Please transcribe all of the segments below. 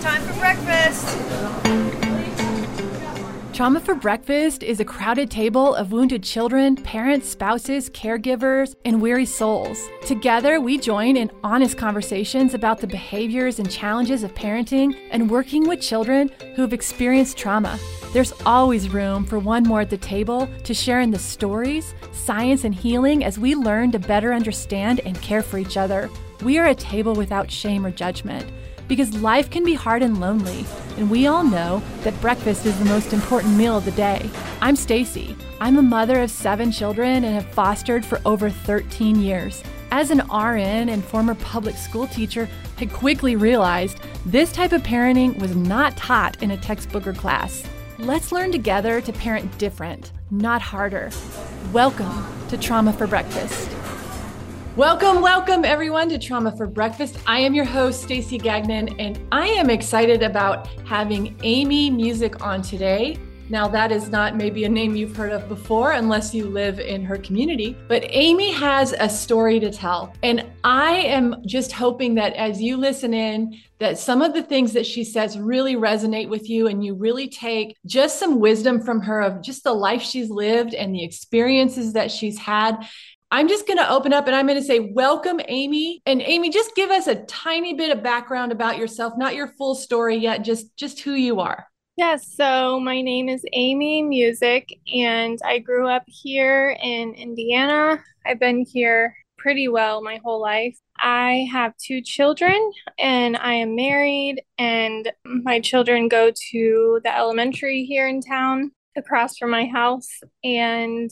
Time for breakfast. Trauma for Breakfast is a crowded table of wounded children, parents, spouses, caregivers, and weary souls. Together, we join in honest conversations about the behaviors and challenges of parenting and working with children who have experienced trauma. There's always room for one more at the table to share in the stories, science, and healing as we learn to better understand and care for each other. We are a table without shame or judgment because life can be hard and lonely, and we all know that breakfast is the most important meal of the day. I'm Stacy. I'm a mother of 7 children and have fostered for over 13 years. As an RN and former public school teacher, I quickly realized this type of parenting was not taught in a textbook or class. Let's learn together to parent different, not harder. Welcome to Trauma for Breakfast. Welcome, welcome everyone to Trauma for Breakfast. I am your host, Stacy Gagnon, and I am excited about having Amy Music on today. Now, that is not maybe a name you've heard of before unless you live in her community, but Amy has a story to tell. And I am just hoping that as you listen in, that some of the things that she says really resonate with you and you really take just some wisdom from her of just the life she's lived and the experiences that she's had I'm just going to open up and I'm going to say, Welcome, Amy. And Amy, just give us a tiny bit of background about yourself, not your full story yet, just, just who you are. Yes, so my name is Amy Music, and I grew up here in Indiana. I've been here pretty well my whole life. I have two children, and I am married, and my children go to the elementary here in town across from my house, and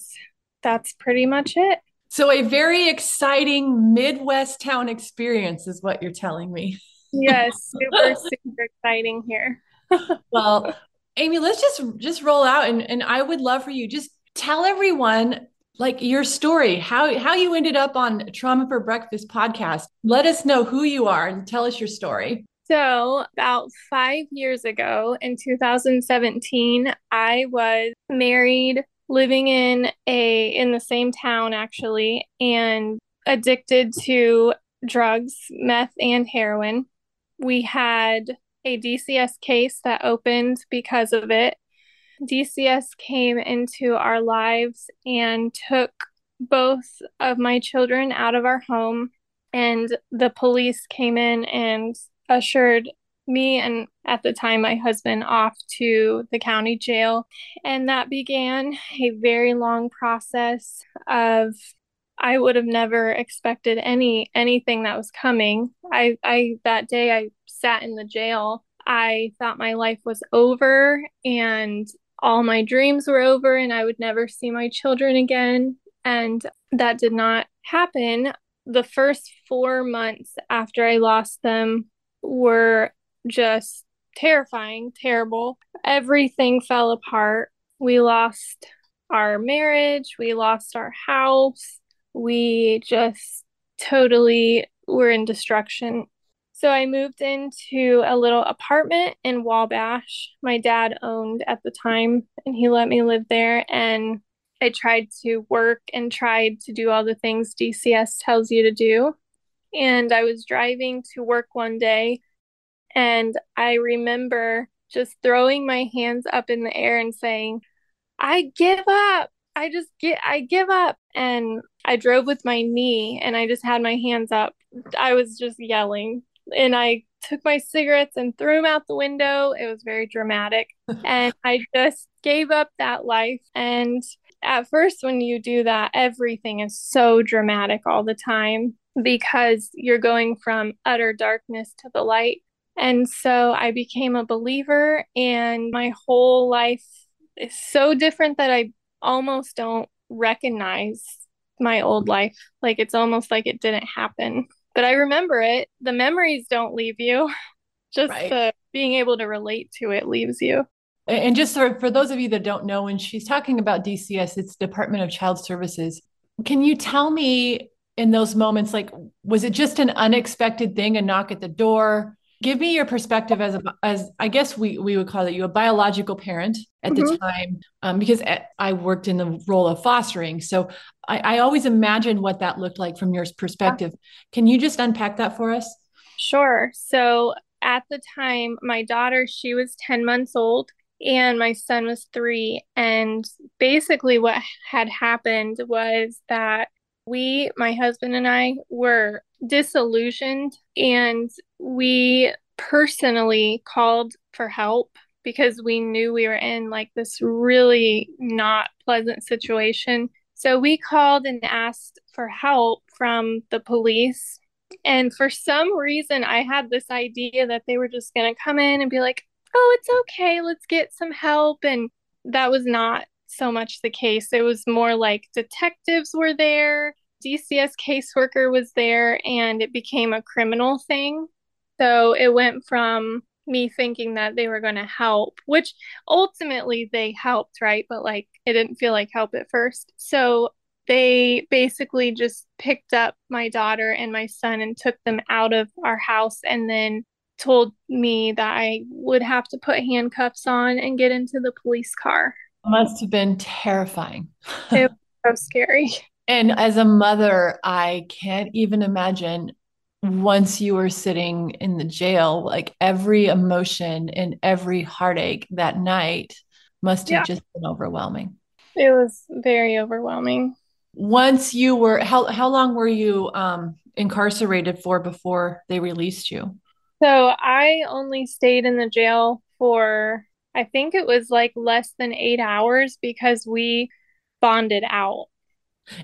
that's pretty much it. So, a very exciting Midwest town experience is what you're telling me. Yes, super, super exciting here. well, Amy, let's just just roll out and, and I would love for you just tell everyone like your story, how how you ended up on Trauma for Breakfast podcast. Let us know who you are and tell us your story. So, about five years ago in 2017, I was married living in a in the same town actually and addicted to drugs, meth and heroin. We had a DCS case that opened because of it. DCS came into our lives and took both of my children out of our home and the police came in and assured me and at the time my husband off to the county jail and that began a very long process of I would have never expected any anything that was coming. I I that day I sat in the jail. I thought my life was over and all my dreams were over and I would never see my children again and that did not happen. The first 4 months after I lost them were just terrifying, terrible. Everything fell apart. We lost our marriage, we lost our house, we just totally were in destruction. So I moved into a little apartment in Wabash. My dad owned at the time, and he let me live there. And I tried to work and tried to do all the things DCS tells you to do. And I was driving to work one day and I remember just throwing my hands up in the air and saying, I give up. I just get, I give up. And I drove with my knee and I just had my hands up. I was just yelling and I took my cigarettes and threw them out the window. It was very dramatic. and I just gave up that life. And at first, when you do that, everything is so dramatic all the time because you're going from utter darkness to the light. And so I became a believer, and my whole life is so different that I almost don't recognize my old life. Like it's almost like it didn't happen. But I remember it. The memories don't leave you, just right. the being able to relate to it leaves you. And just for, for those of you that don't know, when she's talking about DCS, it's Department of Child Services. Can you tell me in those moments, like, was it just an unexpected thing, a knock at the door? Give me your perspective as a as i guess we we would call it you a biological parent at mm-hmm. the time um, because i worked in the role of fostering so I, I always imagined what that looked like from your perspective can you just unpack that for us sure so at the time, my daughter, she was 10 months old and my son was three. And basically, what had happened was that we, my husband and I, were disillusioned and we personally called for help because we knew we were in like this really not pleasant situation. So we called and asked for help from the police. And for some reason, I had this idea that they were just going to come in and be like, oh, it's okay, let's get some help. And that was not so much the case. It was more like detectives were there, DCS caseworker was there, and it became a criminal thing. So it went from me thinking that they were going to help, which ultimately they helped, right? But like it didn't feel like help at first. So they basically just picked up my daughter and my son and took them out of our house and then told me that I would have to put handcuffs on and get into the police car. Must have been terrifying. it was so scary. And as a mother, I can't even imagine once you were sitting in the jail, like every emotion and every heartache that night must have yeah. just been overwhelming. It was very overwhelming. Once you were how how long were you um incarcerated for before they released you? So I only stayed in the jail for I think it was like less than 8 hours because we bonded out.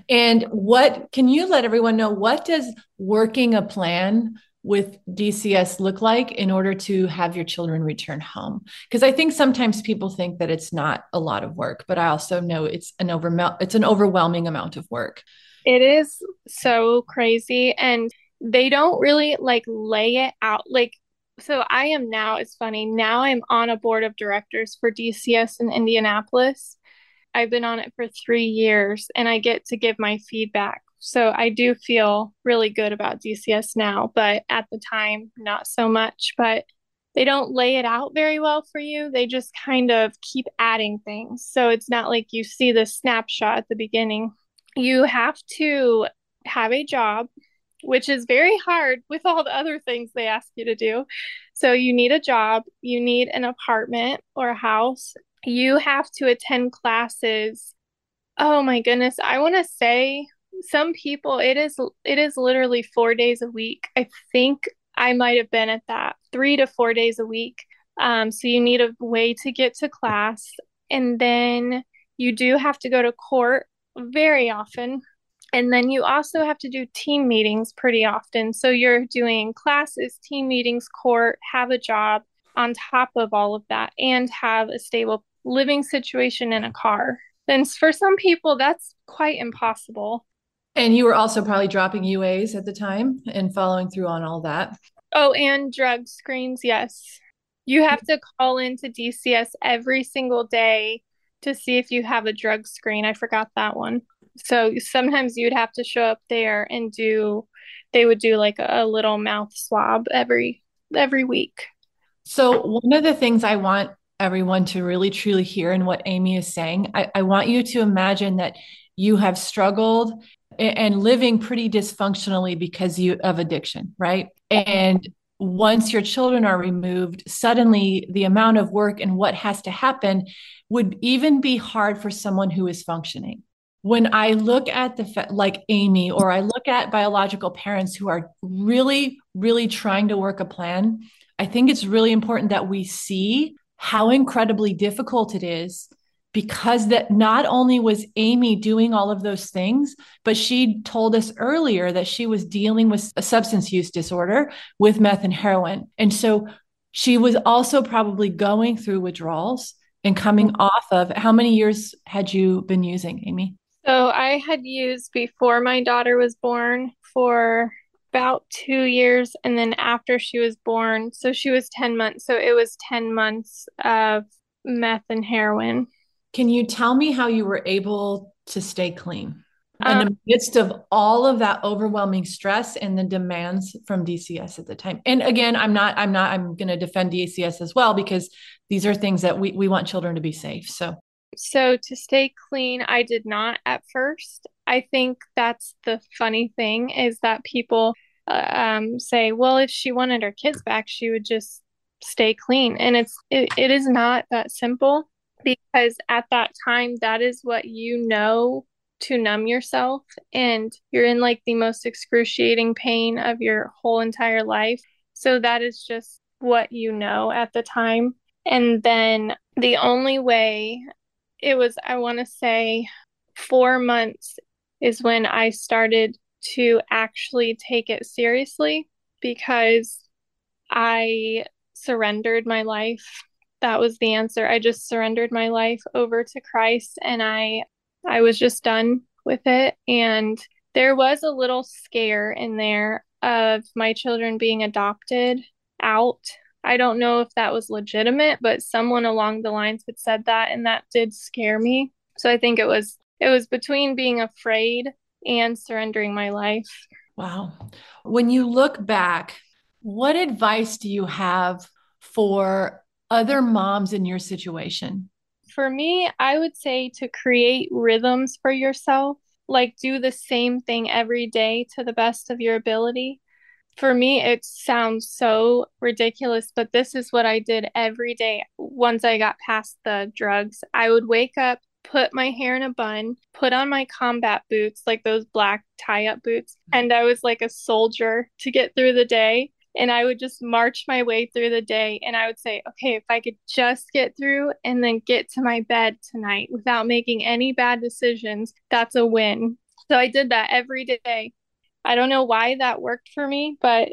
And what can you let everyone know what does working a plan with DCS look like in order to have your children return home? Because I think sometimes people think that it's not a lot of work, but I also know it's an over it's an overwhelming amount of work. It is so crazy and they don't really like lay it out like so I am now it's funny now I'm on a board of directors for DCS in Indianapolis I've been on it for three years and I get to give my feedback. So I do feel really good about DCS now, but at the time, not so much. But they don't lay it out very well for you. They just kind of keep adding things. So it's not like you see the snapshot at the beginning. You have to have a job, which is very hard with all the other things they ask you to do. So you need a job, you need an apartment or a house, you have to attend classes. Oh my goodness, I want to say some people it is it is literally 4 days a week. I think I might have been at that 3 to 4 days a week. Um, so you need a way to get to class and then you do have to go to court very often. And then you also have to do team meetings pretty often. So you're doing classes, team meetings, court, have a job on top of all of that, and have a stable living situation in a car. Then for some people, that's quite impossible. And you were also probably dropping UAs at the time and following through on all that. Oh, and drug screens, yes. You have to call into DCS every single day to see if you have a drug screen. I forgot that one. So sometimes you'd have to show up there and do they would do like a little mouth swab every every week. So one of the things I want everyone to really truly hear in what Amy is saying. I, I want you to imagine that you have struggled and living pretty dysfunctionally because you of addiction, right? And once your children are removed, suddenly the amount of work and what has to happen would even be hard for someone who is functioning. When I look at the like Amy, or I look at biological parents who are really, really trying to work a plan, I think it's really important that we see how incredibly difficult it is because that not only was Amy doing all of those things, but she told us earlier that she was dealing with a substance use disorder with meth and heroin. And so she was also probably going through withdrawals and coming off of how many years had you been using, Amy? So I had used before my daughter was born for about two years. And then after she was born, so she was 10 months. So it was 10 months of meth and heroin. Can you tell me how you were able to stay clean? in the um, midst of all of that overwhelming stress and the demands from DCS at the time. And again, I'm not, I'm not, I'm going to defend DCS as well because these are things that we, we want children to be safe. So, so to stay clean, I did not at first. I think that's the funny thing is that people um, say, well, if she wanted her kids back, she would just stay clean. And it's it, it is not that simple because at that time that is what you know to numb yourself and you're in like the most excruciating pain of your whole entire life. So that is just what you know at the time. And then the only way it was, I want to say, four months is when I started to actually take it seriously because I surrendered my life. That was the answer. I just surrendered my life over to Christ and I I was just done with it and there was a little scare in there of my children being adopted out. I don't know if that was legitimate, but someone along the lines had said that and that did scare me. So I think it was it was between being afraid and surrendering my life. Wow. When you look back, what advice do you have for other moms in your situation? For me, I would say to create rhythms for yourself, like do the same thing every day to the best of your ability. For me, it sounds so ridiculous, but this is what I did every day once I got past the drugs. I would wake up, put my hair in a bun, put on my combat boots, like those black tie up boots, mm-hmm. and I was like a soldier to get through the day and I would just march my way through the day and I would say, okay, if I could just get through and then get to my bed tonight without making any bad decisions, that's a win. So I did that every day. I don't know why that worked for me, but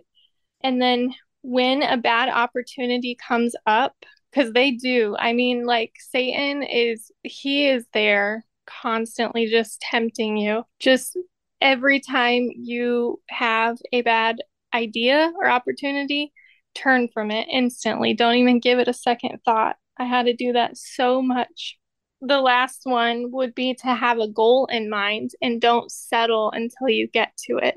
and then when a bad opportunity comes up, because they do, I mean, like Satan is, he is there constantly just tempting you. Just every time you have a bad idea or opportunity, turn from it instantly. Don't even give it a second thought. I had to do that so much. The last one would be to have a goal in mind and don't settle until you get to it.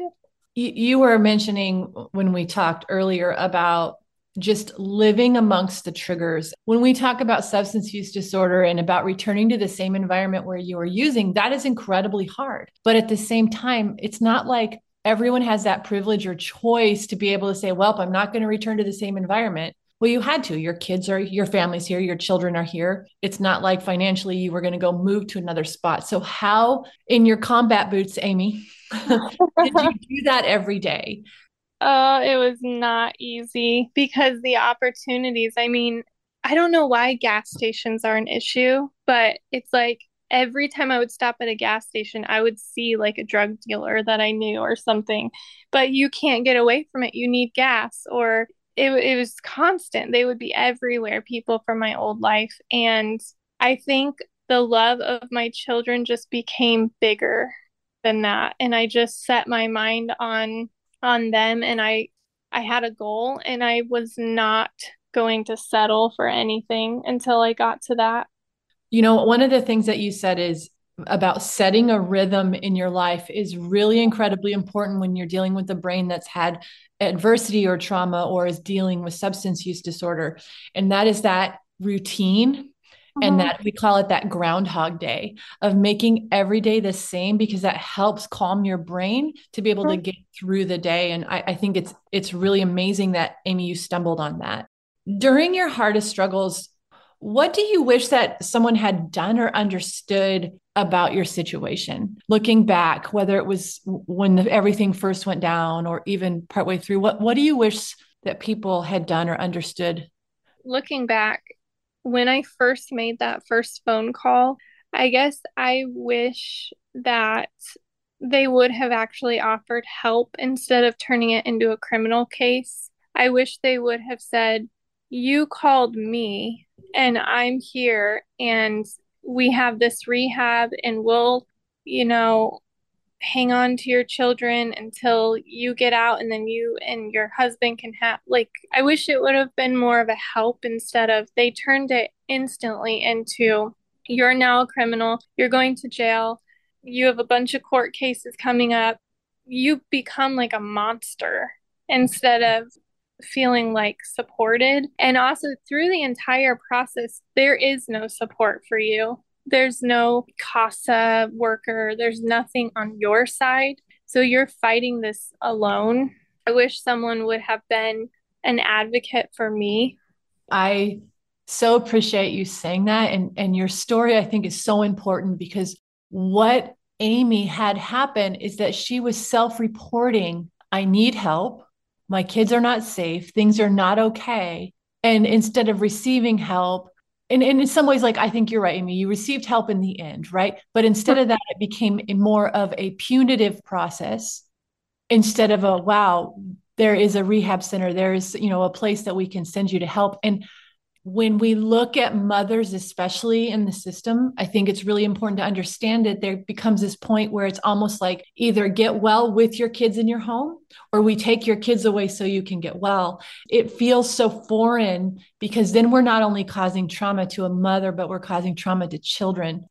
You, were mentioning when we talked earlier about just living amongst the triggers. When we talk about substance use disorder and about returning to the same environment where you are using, that is incredibly hard. But at the same time, it's not like everyone has that privilege or choice to be able to say, well, I'm not going to return to the same environment. Well, you had to. Your kids are, your family's here, your children are here. It's not like financially you were going to go move to another spot. So, how in your combat boots, Amy, did you do that every day? Uh, it was not easy because the opportunities, I mean, I don't know why gas stations are an issue, but it's like every time I would stop at a gas station, I would see like a drug dealer that I knew or something. But you can't get away from it. You need gas, or it, it was constant. They would be everywhere, people from my old life. And I think the love of my children just became bigger than that. And I just set my mind on on them and I I had a goal and I was not going to settle for anything until I got to that. You know, one of the things that you said is about setting a rhythm in your life is really incredibly important when you're dealing with a brain that's had adversity or trauma or is dealing with substance use disorder. And that is that routine and uh-huh. that we call it that groundhog day of making every day the same because that helps calm your brain to be able to get through the day and I, I, think it's it's really amazing that amy you stumbled on that during your hardest struggles what do you wish that someone had done or understood about your situation? Looking back, whether it was when the, everything first went down or even partway through, what, what do you wish that people had done or understood? Looking back, when I first made that first phone call, I guess I wish that they would have actually offered help instead of turning it into a criminal case. I wish they would have said, You called me and I'm here and we have this rehab and we'll, you know, hang on to your children until you get out and then you and your husband can have like I wish it would have been more of a help instead of they turned it instantly into you're now a criminal, you're going to jail, you have a bunch of court cases coming up. You become like a monster instead of feeling like supported. And also through the entire process, there is no support for you. There's no CASA worker, there's nothing on your side. So you're fighting this alone. I wish someone would have been an advocate for me. I so appreciate you saying that. And, and your story, I think, is so important because what Amy had happen is that she was self reporting, I need help. My kids are not safe. Things are not okay. And instead of receiving help, and, and in some ways, like I think you're right, Amy, you received help in the end, right? But instead of that, it became more of a punitive process instead of a wow, there is a rehab center, there is, you know, a place that we can send you to help. And when we look at mothers, especially in the system, I think it's really important to understand that there becomes this point where it's almost like either get well with your kids in your home or we take your kids away so you can get well. It feels so foreign because then we're not only causing trauma to a mother, but we're causing trauma to children.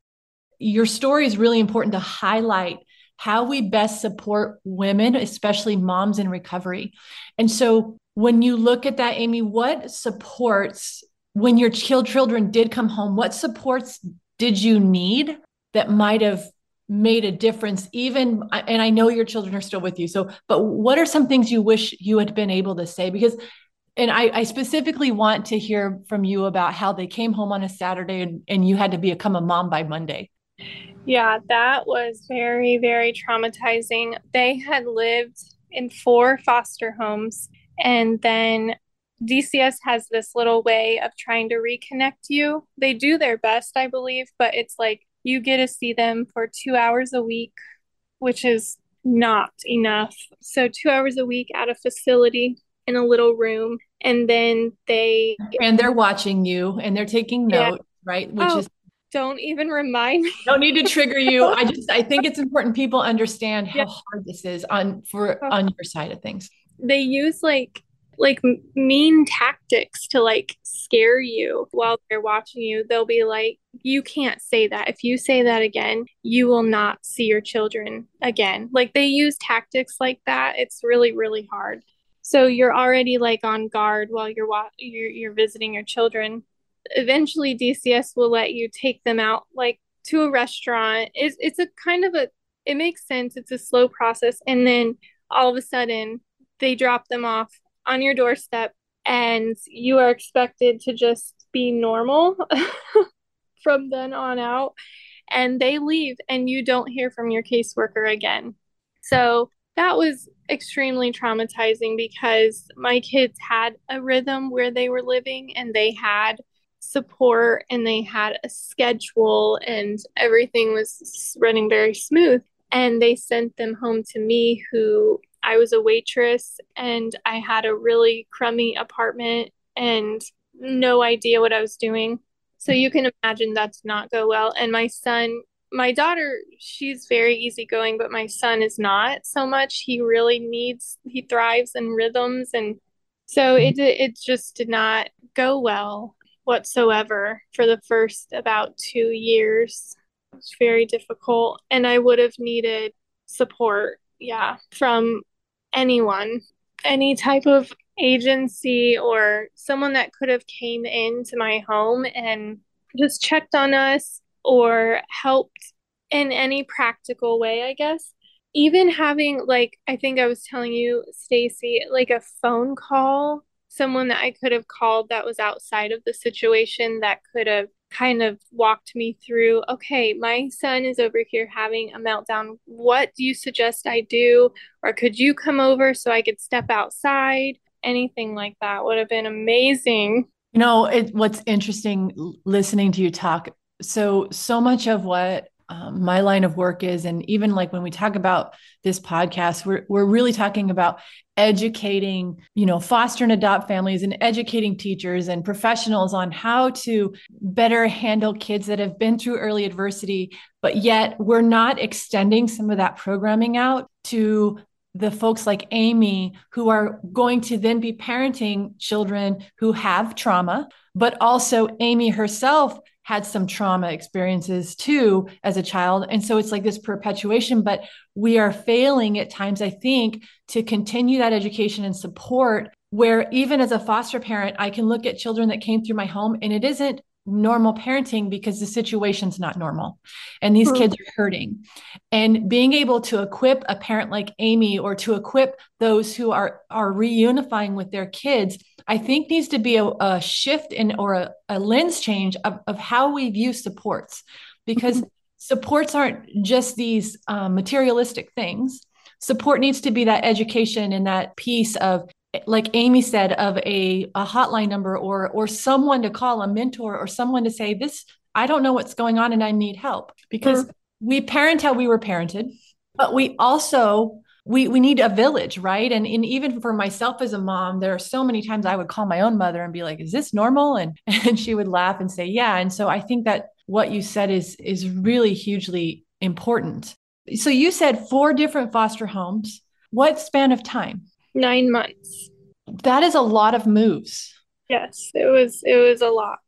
Your story is really important to highlight how we best support women, especially moms in recovery. And so when you look at that, Amy, what supports when your children did come home, what supports did you need that might have made a difference even and i know your children are still with you. So but what are some things you wish you had been able to say? Because and I, I specifically want to hear from you about how they came home on a saturday and, and you had to become a mom by monday. Yeah that was very very traumatizing. They had lived in four foster homes and then DCS has this little way of trying to reconnect you. They do their best, I believe, but it's like you get to see them for two hours a week, which is not enough. So, two hours a week at a facility in a little room. And then they. And they're watching you and they're taking notes, yeah. right? Which oh, is. Don't even remind me. Don't need to trigger you. I just I think it's important people understand how yeah. hard this is on for oh. on your side of things. They use like like mean tactics to like scare you while they're watching you. They'll be like, you can't say that. If you say that again, you will not see your children again. Like they use tactics like that. It's really, really hard. So you're already like on guard while you're wa- you're, you're visiting your children. Eventually, DCS will let you take them out like to a restaurant. It's it's a kind of a it makes sense. It's a slow process, and then all of a sudden they drop them off on your doorstep and you are expected to just be normal from then on out. And they leave and you don't hear from your caseworker again. So that was extremely traumatizing because my kids had a rhythm where they were living and they had support and they had a schedule and everything was running very smooth. And they sent them home to me who I was a waitress and I had a really crummy apartment and no idea what I was doing. So you can imagine that did not go well. And my son, my daughter, she's very easygoing, but my son is not so much. He really needs, he thrives in rhythms. And so mm-hmm. it, it just did not go well whatsoever for the first about two years. It was very difficult. And I would have needed support, yeah, from anyone, any type of agency or someone that could have came into my home and just checked on us or helped in any practical way, I guess. Even having like I think I was telling you, Stacy, like a phone call, someone that I could have called that was outside of the situation that could have kind of walked me through okay, my son is over here having a meltdown. What do you suggest I do? Or could you come over so I could step outside? Anything like that would have been amazing. You know, it, what's interesting listening to you talk. So, so much of what um, my line of work is and even like when we talk about this podcast we're we're really talking about educating you know foster and adopt families and educating teachers and professionals on how to better handle kids that have been through early adversity but yet we're not extending some of that programming out to the folks like Amy who are going to then be parenting children who have trauma but also Amy herself had some trauma experiences too as a child. And so it's like this perpetuation, but we are failing at times, I think, to continue that education and support. Where even as a foster parent, I can look at children that came through my home and it isn't normal parenting because the situation's not normal and these kids are hurting. And being able to equip a parent like amy or to equip those who are are reunifying with their kids i think needs to be a, a shift in or a, a lens change of, of how we view supports because mm-hmm. supports aren't just these um, materialistic things. Support needs to be that education and that piece of like Amy said, of a, a hotline number or or someone to call, a mentor or someone to say, this, I don't know what's going on and I need help. Because mm-hmm. we parent how we were parented, but we also we we need a village, right? And, and even for myself as a mom, there are so many times I would call my own mother and be like, is this normal? And and she would laugh and say, Yeah. And so I think that what you said is is really hugely important. So you said four different foster homes. What span of time? Nine months. That is a lot of moves. Yes, it was it was a lot.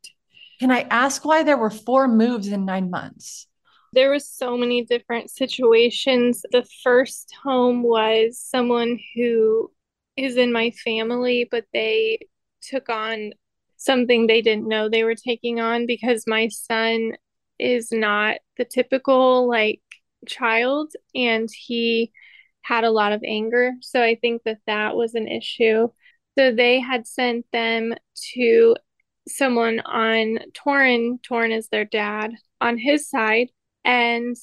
Can I ask why there were four moves in 9 months? There was so many different situations. The first home was someone who is in my family, but they took on something they didn't know they were taking on because my son is not the typical like child and he had a lot of anger. So I think that that was an issue. So they had sent them to someone on Torin, Torin is their dad, on his side. And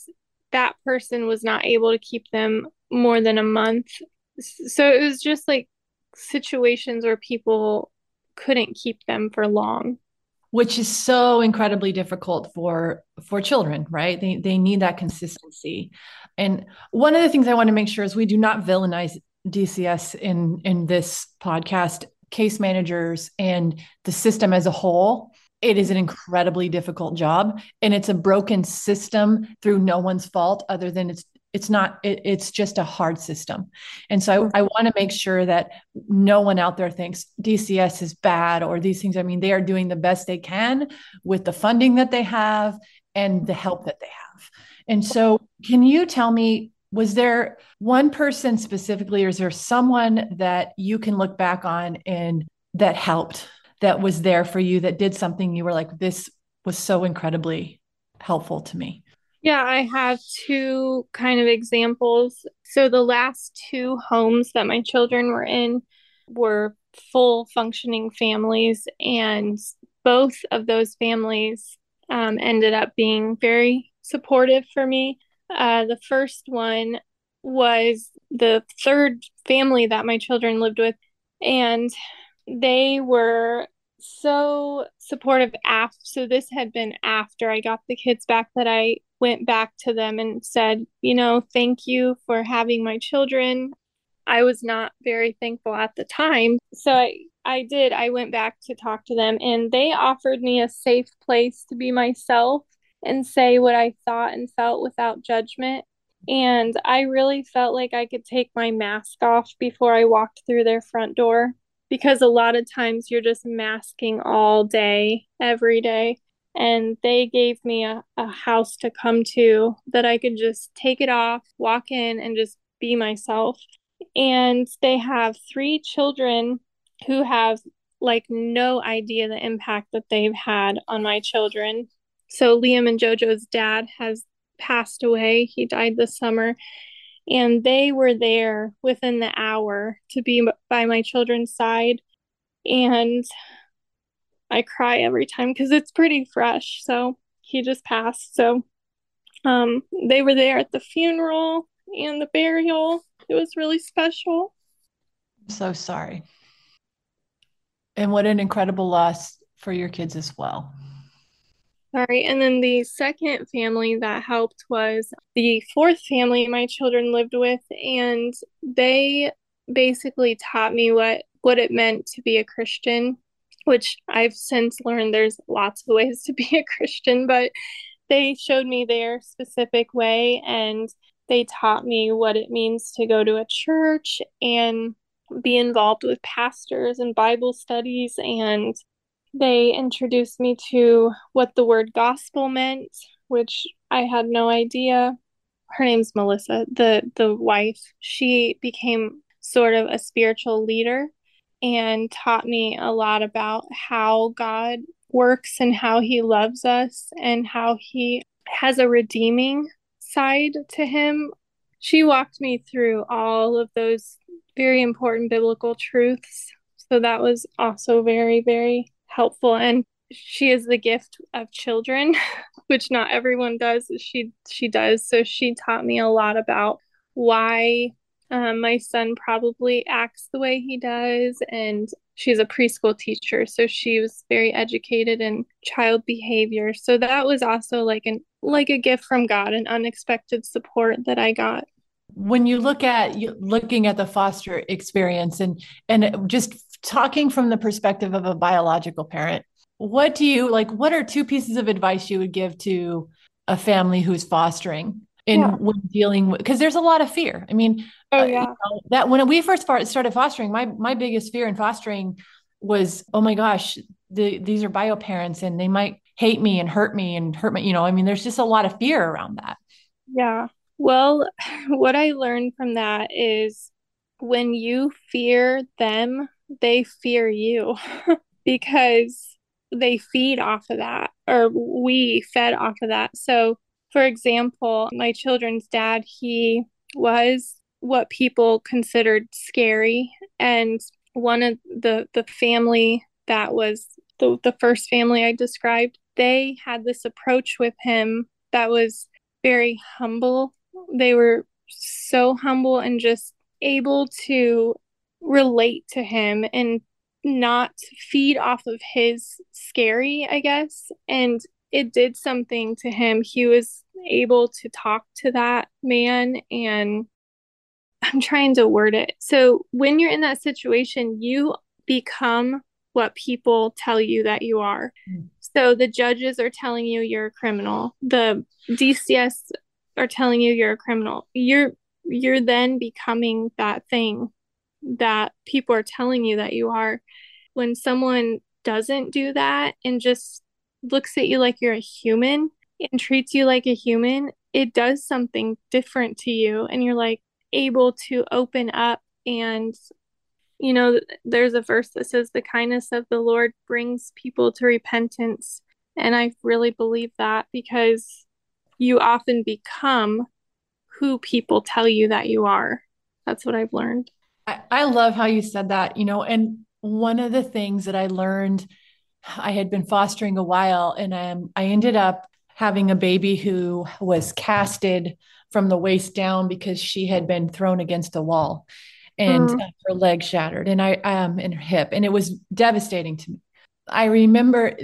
that person was not able to keep them more than a month. So it was just like situations where people couldn't keep them for long which is so incredibly difficult for for children right? They they need that consistency. And one of the things i want to make sure is we do not villainize dcs in in this podcast case managers and the system as a whole. It is an incredibly difficult job and it's a broken system through no one's fault other than it's it's not it, it's just a hard system. And so i, I want to make sure that no one out there thinks dcs is bad or these things i mean they are doing the best they can with the funding that they have and the help that they have. And so can you tell me was there one person specifically or is there someone that you can look back on and that helped that was there for you that did something you were like this was so incredibly helpful to me yeah, I have two kind of examples. So the last two homes that my children were in were full functioning families, and both of those families um, ended up being very supportive for me. Uh, the first one was the third family that my children lived with, and they were so supportive after so this had been after i got the kids back that i went back to them and said, you know, thank you for having my children. I was not very thankful at the time. So I, I did. I went back to talk to them and they offered me a safe place to be myself and say what I thought and felt without judgment. And I really felt like I could take my mask off before I walked through their front door because a lot of times you're just masking all day, every day and they gave me a, a house to come to that I could just take it off, walk in, and just be myself. And they have three children who have like no idea the impact that they've had on my children. So Liam and JoJo's dad has passed away. He died this summer. And they were there within the hour to be by my children's side. And I cry every time because it's pretty fresh. So he just passed. So um, they were there at the funeral and the burial. It was really special. I'm so sorry. And what an incredible loss for your kids as well. Sorry. And then the second family that helped was the fourth family my children lived with. And they basically taught me what, what it meant to be a Christian which I've since learned there's lots of ways to be a Christian, but they showed me their specific way and they taught me what it means to go to a church and be involved with pastors and Bible studies. And they introduced me to what the word gospel meant, which I had no idea. Her name's Melissa, the the wife. She became sort of a spiritual leader and taught me a lot about how God works and how he loves us and how he has a redeeming side to him. She walked me through all of those very important biblical truths. So that was also very, very helpful. And she is the gift of children, which not everyone does. She she does. So she taught me a lot about why um, my son probably acts the way he does, and she's a preschool teacher, so she was very educated in child behavior. So that was also like an like a gift from God, an unexpected support that I got when you look at looking at the foster experience and and just talking from the perspective of a biological parent what do you like what are two pieces of advice you would give to a family who's fostering in yeah. when dealing with because there's a lot of fear. I mean oh yeah uh, you know, that when we first started fostering my my biggest fear in fostering was oh my gosh the, these are bio parents and they might hate me and hurt me and hurt me you know i mean there's just a lot of fear around that. Yeah. Well what i learned from that is when you fear them they fear you because they feed off of that or we fed off of that. So for example my children's dad he was what people considered scary and one of the the family that was the, the first family i described they had this approach with him that was very humble they were so humble and just able to relate to him and not feed off of his scary, I guess. And it did something to him. He was able to talk to that man and I'm trying to word it. So when you're in that situation, you become what people tell you that you are. Mm. So the judges are telling you you're a criminal. The DCS are telling you you're a criminal. You're you're then becoming that thing that people are telling you that you are. When someone doesn't do that and just looks at you like you're a human and treats you like a human, it does something different to you. And you're like able to open up. And, you know, there's a verse that says, the kindness of the Lord brings people to repentance. And I really believe that because you often become who people tell you that you are. That's what I've learned. I, I love how you said that, you know, and one of the things that I learned, I had been fostering a while and um, I ended up having a baby who was casted from the waist down because she had been thrown against a wall and mm. her leg shattered and I um in her hip and it was devastating to me. I remember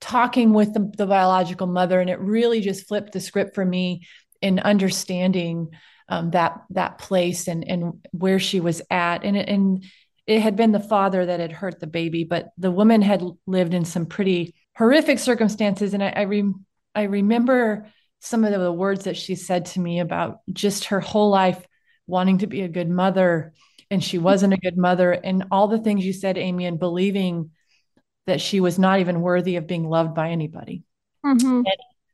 talking with the, the biological mother and it really just flipped the script for me in understanding um, that that place and and where she was at and and it had been the father that had hurt the baby but the woman had lived in some pretty horrific circumstances and I I, re- I remember some of the words that she said to me about just her whole life wanting to be a good mother and she wasn't a good mother and all the things you said Amy and believing that she was not even worthy of being loved by anybody. Mm-hmm.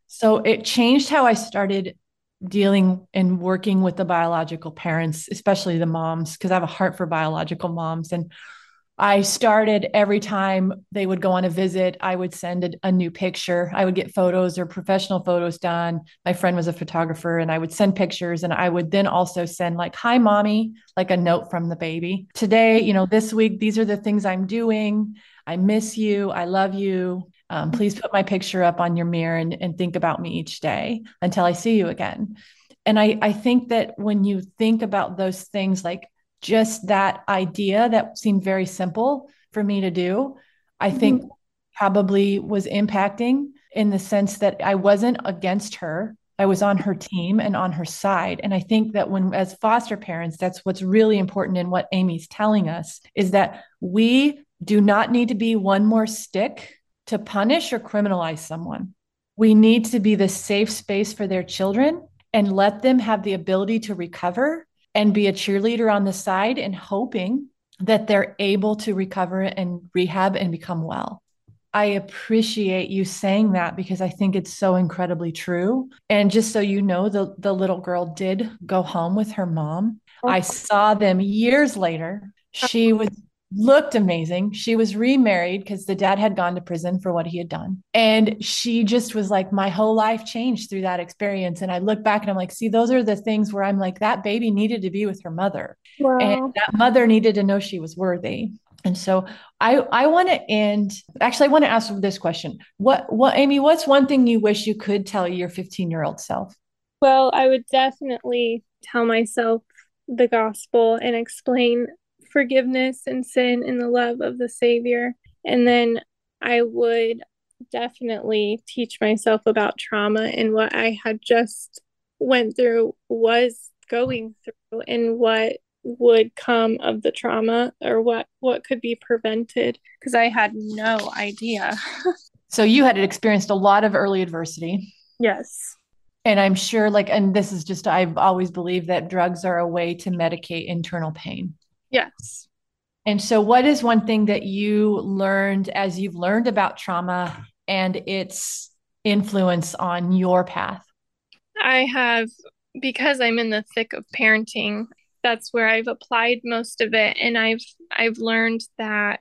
so it changed how I started dealing and working with the biological parents, especially the moms, because I have a heart for biological moms. And I started every time they would go on a visit, I would send a, a, new picture. I would get photos or professional photos done. My friend was a photographer and I would send pictures and I would then also send like, hi, mommy, like a note from the baby. Today, you know, this week, these are the things I'm doing. I miss you. I love you. Um, please put my picture up on your mirror and, and think about me each day until I see you again. And I, I think that when you think about those things, like just that idea that seemed very simple for me to do, I mm-hmm. think probably was impacting in the sense that I wasn't against her. I was on her team and on her side. And I think that when, as foster parents, that's what's really important in what Amy's telling us is that we do not need to be one more stick to punish or criminalize someone. We need to be the safe space for their children and let them have the ability to recover and be a cheerleader on the side and hoping that they're able to recover and rehab and become well. I appreciate you saying that because I think it's so incredibly true. And just so you know, the, the little girl did go home with her mom. I oh. saw them years later. She was looked amazing. She was remarried because the dad had gone to prison for what he had done. And she just was like, my whole life changed through that experience. And I look back and I'm like, see, those are the things where I'm like, that baby needed to be with her mother. Wow. And that mother needed to know she was worthy. And so I I want to end actually I want to ask this question. What what Amy, what's one thing you wish you could tell your 15-year-old self? Well, I would definitely tell myself the gospel and explain forgiveness and sin and the love of the Savior. And then I would definitely teach myself about trauma and what I had just went through was going through and what would come of the trauma or what what could be prevented because I had no idea. so you had experienced a lot of early adversity. Yes. And I'm sure like and this is just I've always believed that drugs are a way to medicate internal pain. Yes. And so what is one thing that you learned as you've learned about trauma and its influence on your path? I have because I'm in the thick of parenting, that's where I've applied most of it and I've I've learned that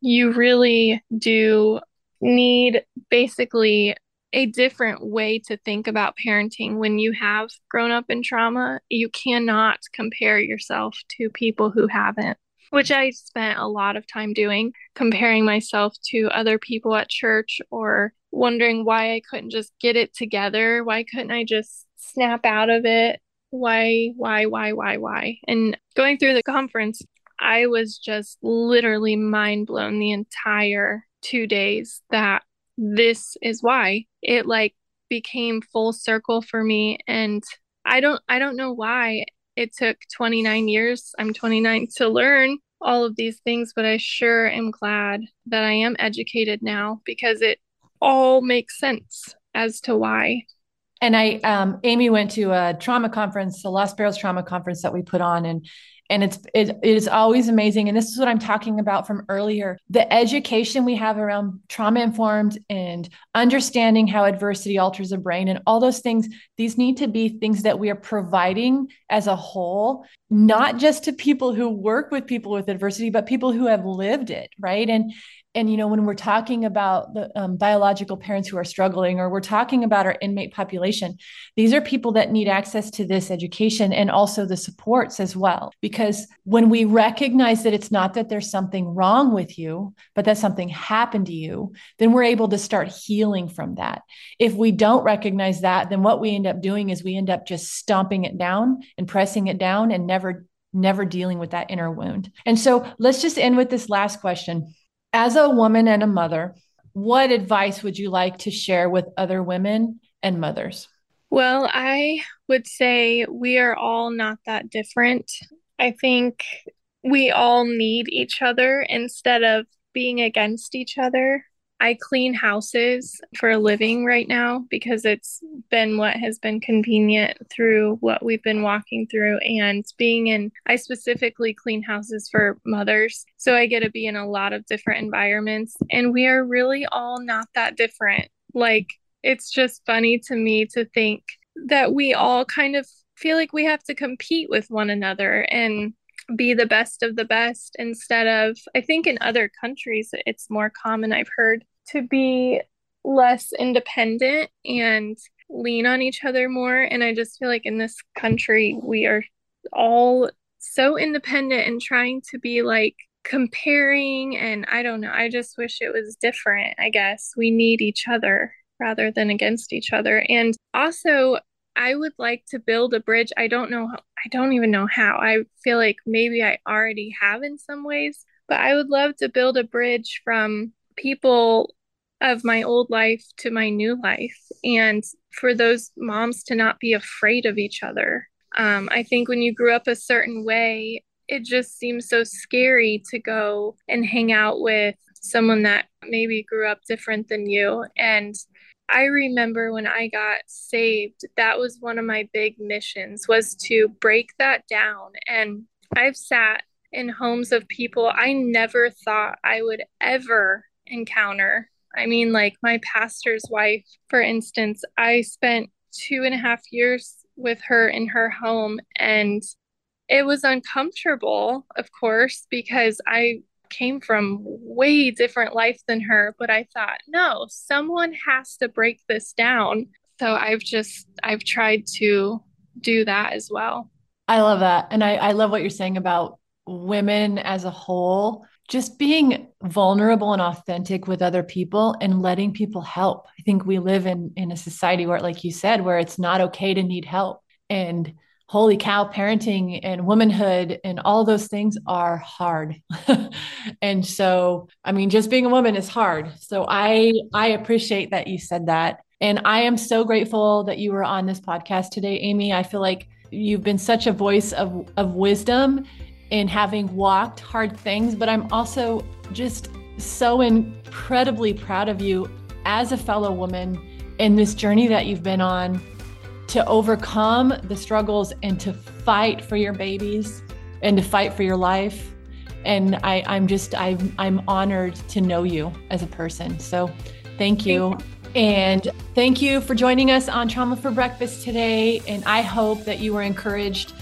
you really do need basically a different way to think about parenting when you have grown up in trauma. You cannot compare yourself to people who haven't, which I spent a lot of time doing, comparing myself to other people at church or wondering why I couldn't just get it together. Why couldn't I just snap out of it why, why, why, why, why? And going through the conference, I was just literally mind blown the entire two days that this is why it like became full circle for me. And I don't, I don't know why it took 29 years. I'm 29 to learn all of these things, but I sure am glad that I am educated now because it all makes sense as to why and I, um, Amy went to a trauma conference, the Lost Barrels trauma conference that we put on, and and it's it, it is always amazing. And this is what I'm talking about from earlier: the education we have around trauma informed and understanding how adversity alters the brain, and all those things. These need to be things that we are providing as a whole, not just to people who work with people with adversity, but people who have lived it, right? And and you know when we're talking about the um, biological parents who are struggling or we're talking about our inmate population these are people that need access to this education and also the supports as well. Because when we recognize that it's not that there's something wrong with you but that something happened to you then we're able to start healing from that. If we don't recognize that then what we end up doing is we end up just stomping it down and pressing it down and never never dealing with that inner wound. And so let's just end with this last question as a woman and a mother, what advice would you like to share with other women and mothers? Well, I would say we are all not that different. I think we all need each other instead of being against each other. I clean houses for a living right now because it's been what has been convenient through what we've been walking through and being in I specifically clean houses for mothers. So I get to be in a lot of different environments and we are really all not that different. Like it's just funny to me to think that we all kind of feel like we have to compete with one another and be the best of the best instead of i think in other countries it's more common i've heard to be less independent and lean on each other more. And i just feel like in this country we are all so independent and trying to be like comparing. And i don't know i just wish it was different i guess. We need each other rather than against each other. And also I would like to build a bridge. I don't know, I don't even know how. I feel like maybe I already have in some ways, but I would love to build a bridge from people of my old life to my new life and for those moms to not be afraid of each other. Um, I think when you grew up a certain way, it just seems so scary to go and hang out with someone that maybe grew up different than you. And I remember when I got saved, that was one of my big missions was to break that down. And I've sat in homes of people I never thought I would ever encounter. I mean, like my pastor's wife, for instance, I spent two and a half years with her in her home and it was uncomfortable, of course, because I came from way different life than her, but I thought, no, someone has to break this down. So I've just I've tried to do that as well. I love that. And I, I love what you're saying about women as a whole, just being vulnerable and authentic with other people and letting people help. I think we live in in a society where, like you said, where it's not okay to need help. And holy cow, parenting and womanhood and all those things are hard. and so, I mean, just being a woman is hard. So I I appreciate that you said that. And I am so grateful that you were on this podcast today, Amy. I feel like you've been such a voice of, of wisdom in having walked hard things, but I'm also just so incredibly proud of you as a fellow woman in this journey that you've been on to overcome the struggles and to fight for your babies and to fight for your life. And I, I'm just, I'm, I'm honored to know you as a person. So thank you. Thank you. And thank you for joining us on Trauma for Breakfast today. And I hope that you were encouraged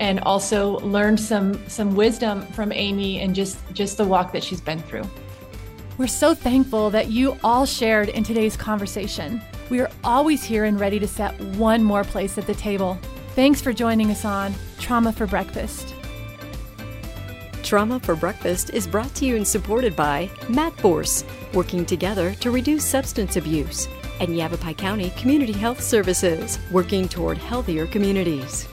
and also learned some some wisdom from Amy and just just the walk that she's been through. We're so thankful that you all shared in today's conversation. We are always here and ready to set one more place at the table. Thanks for joining us on Trauma for Breakfast. Trauma for Breakfast is brought to you and supported by MATForce, working together to reduce substance abuse, and Yavapai County Community Health Services, working toward healthier communities.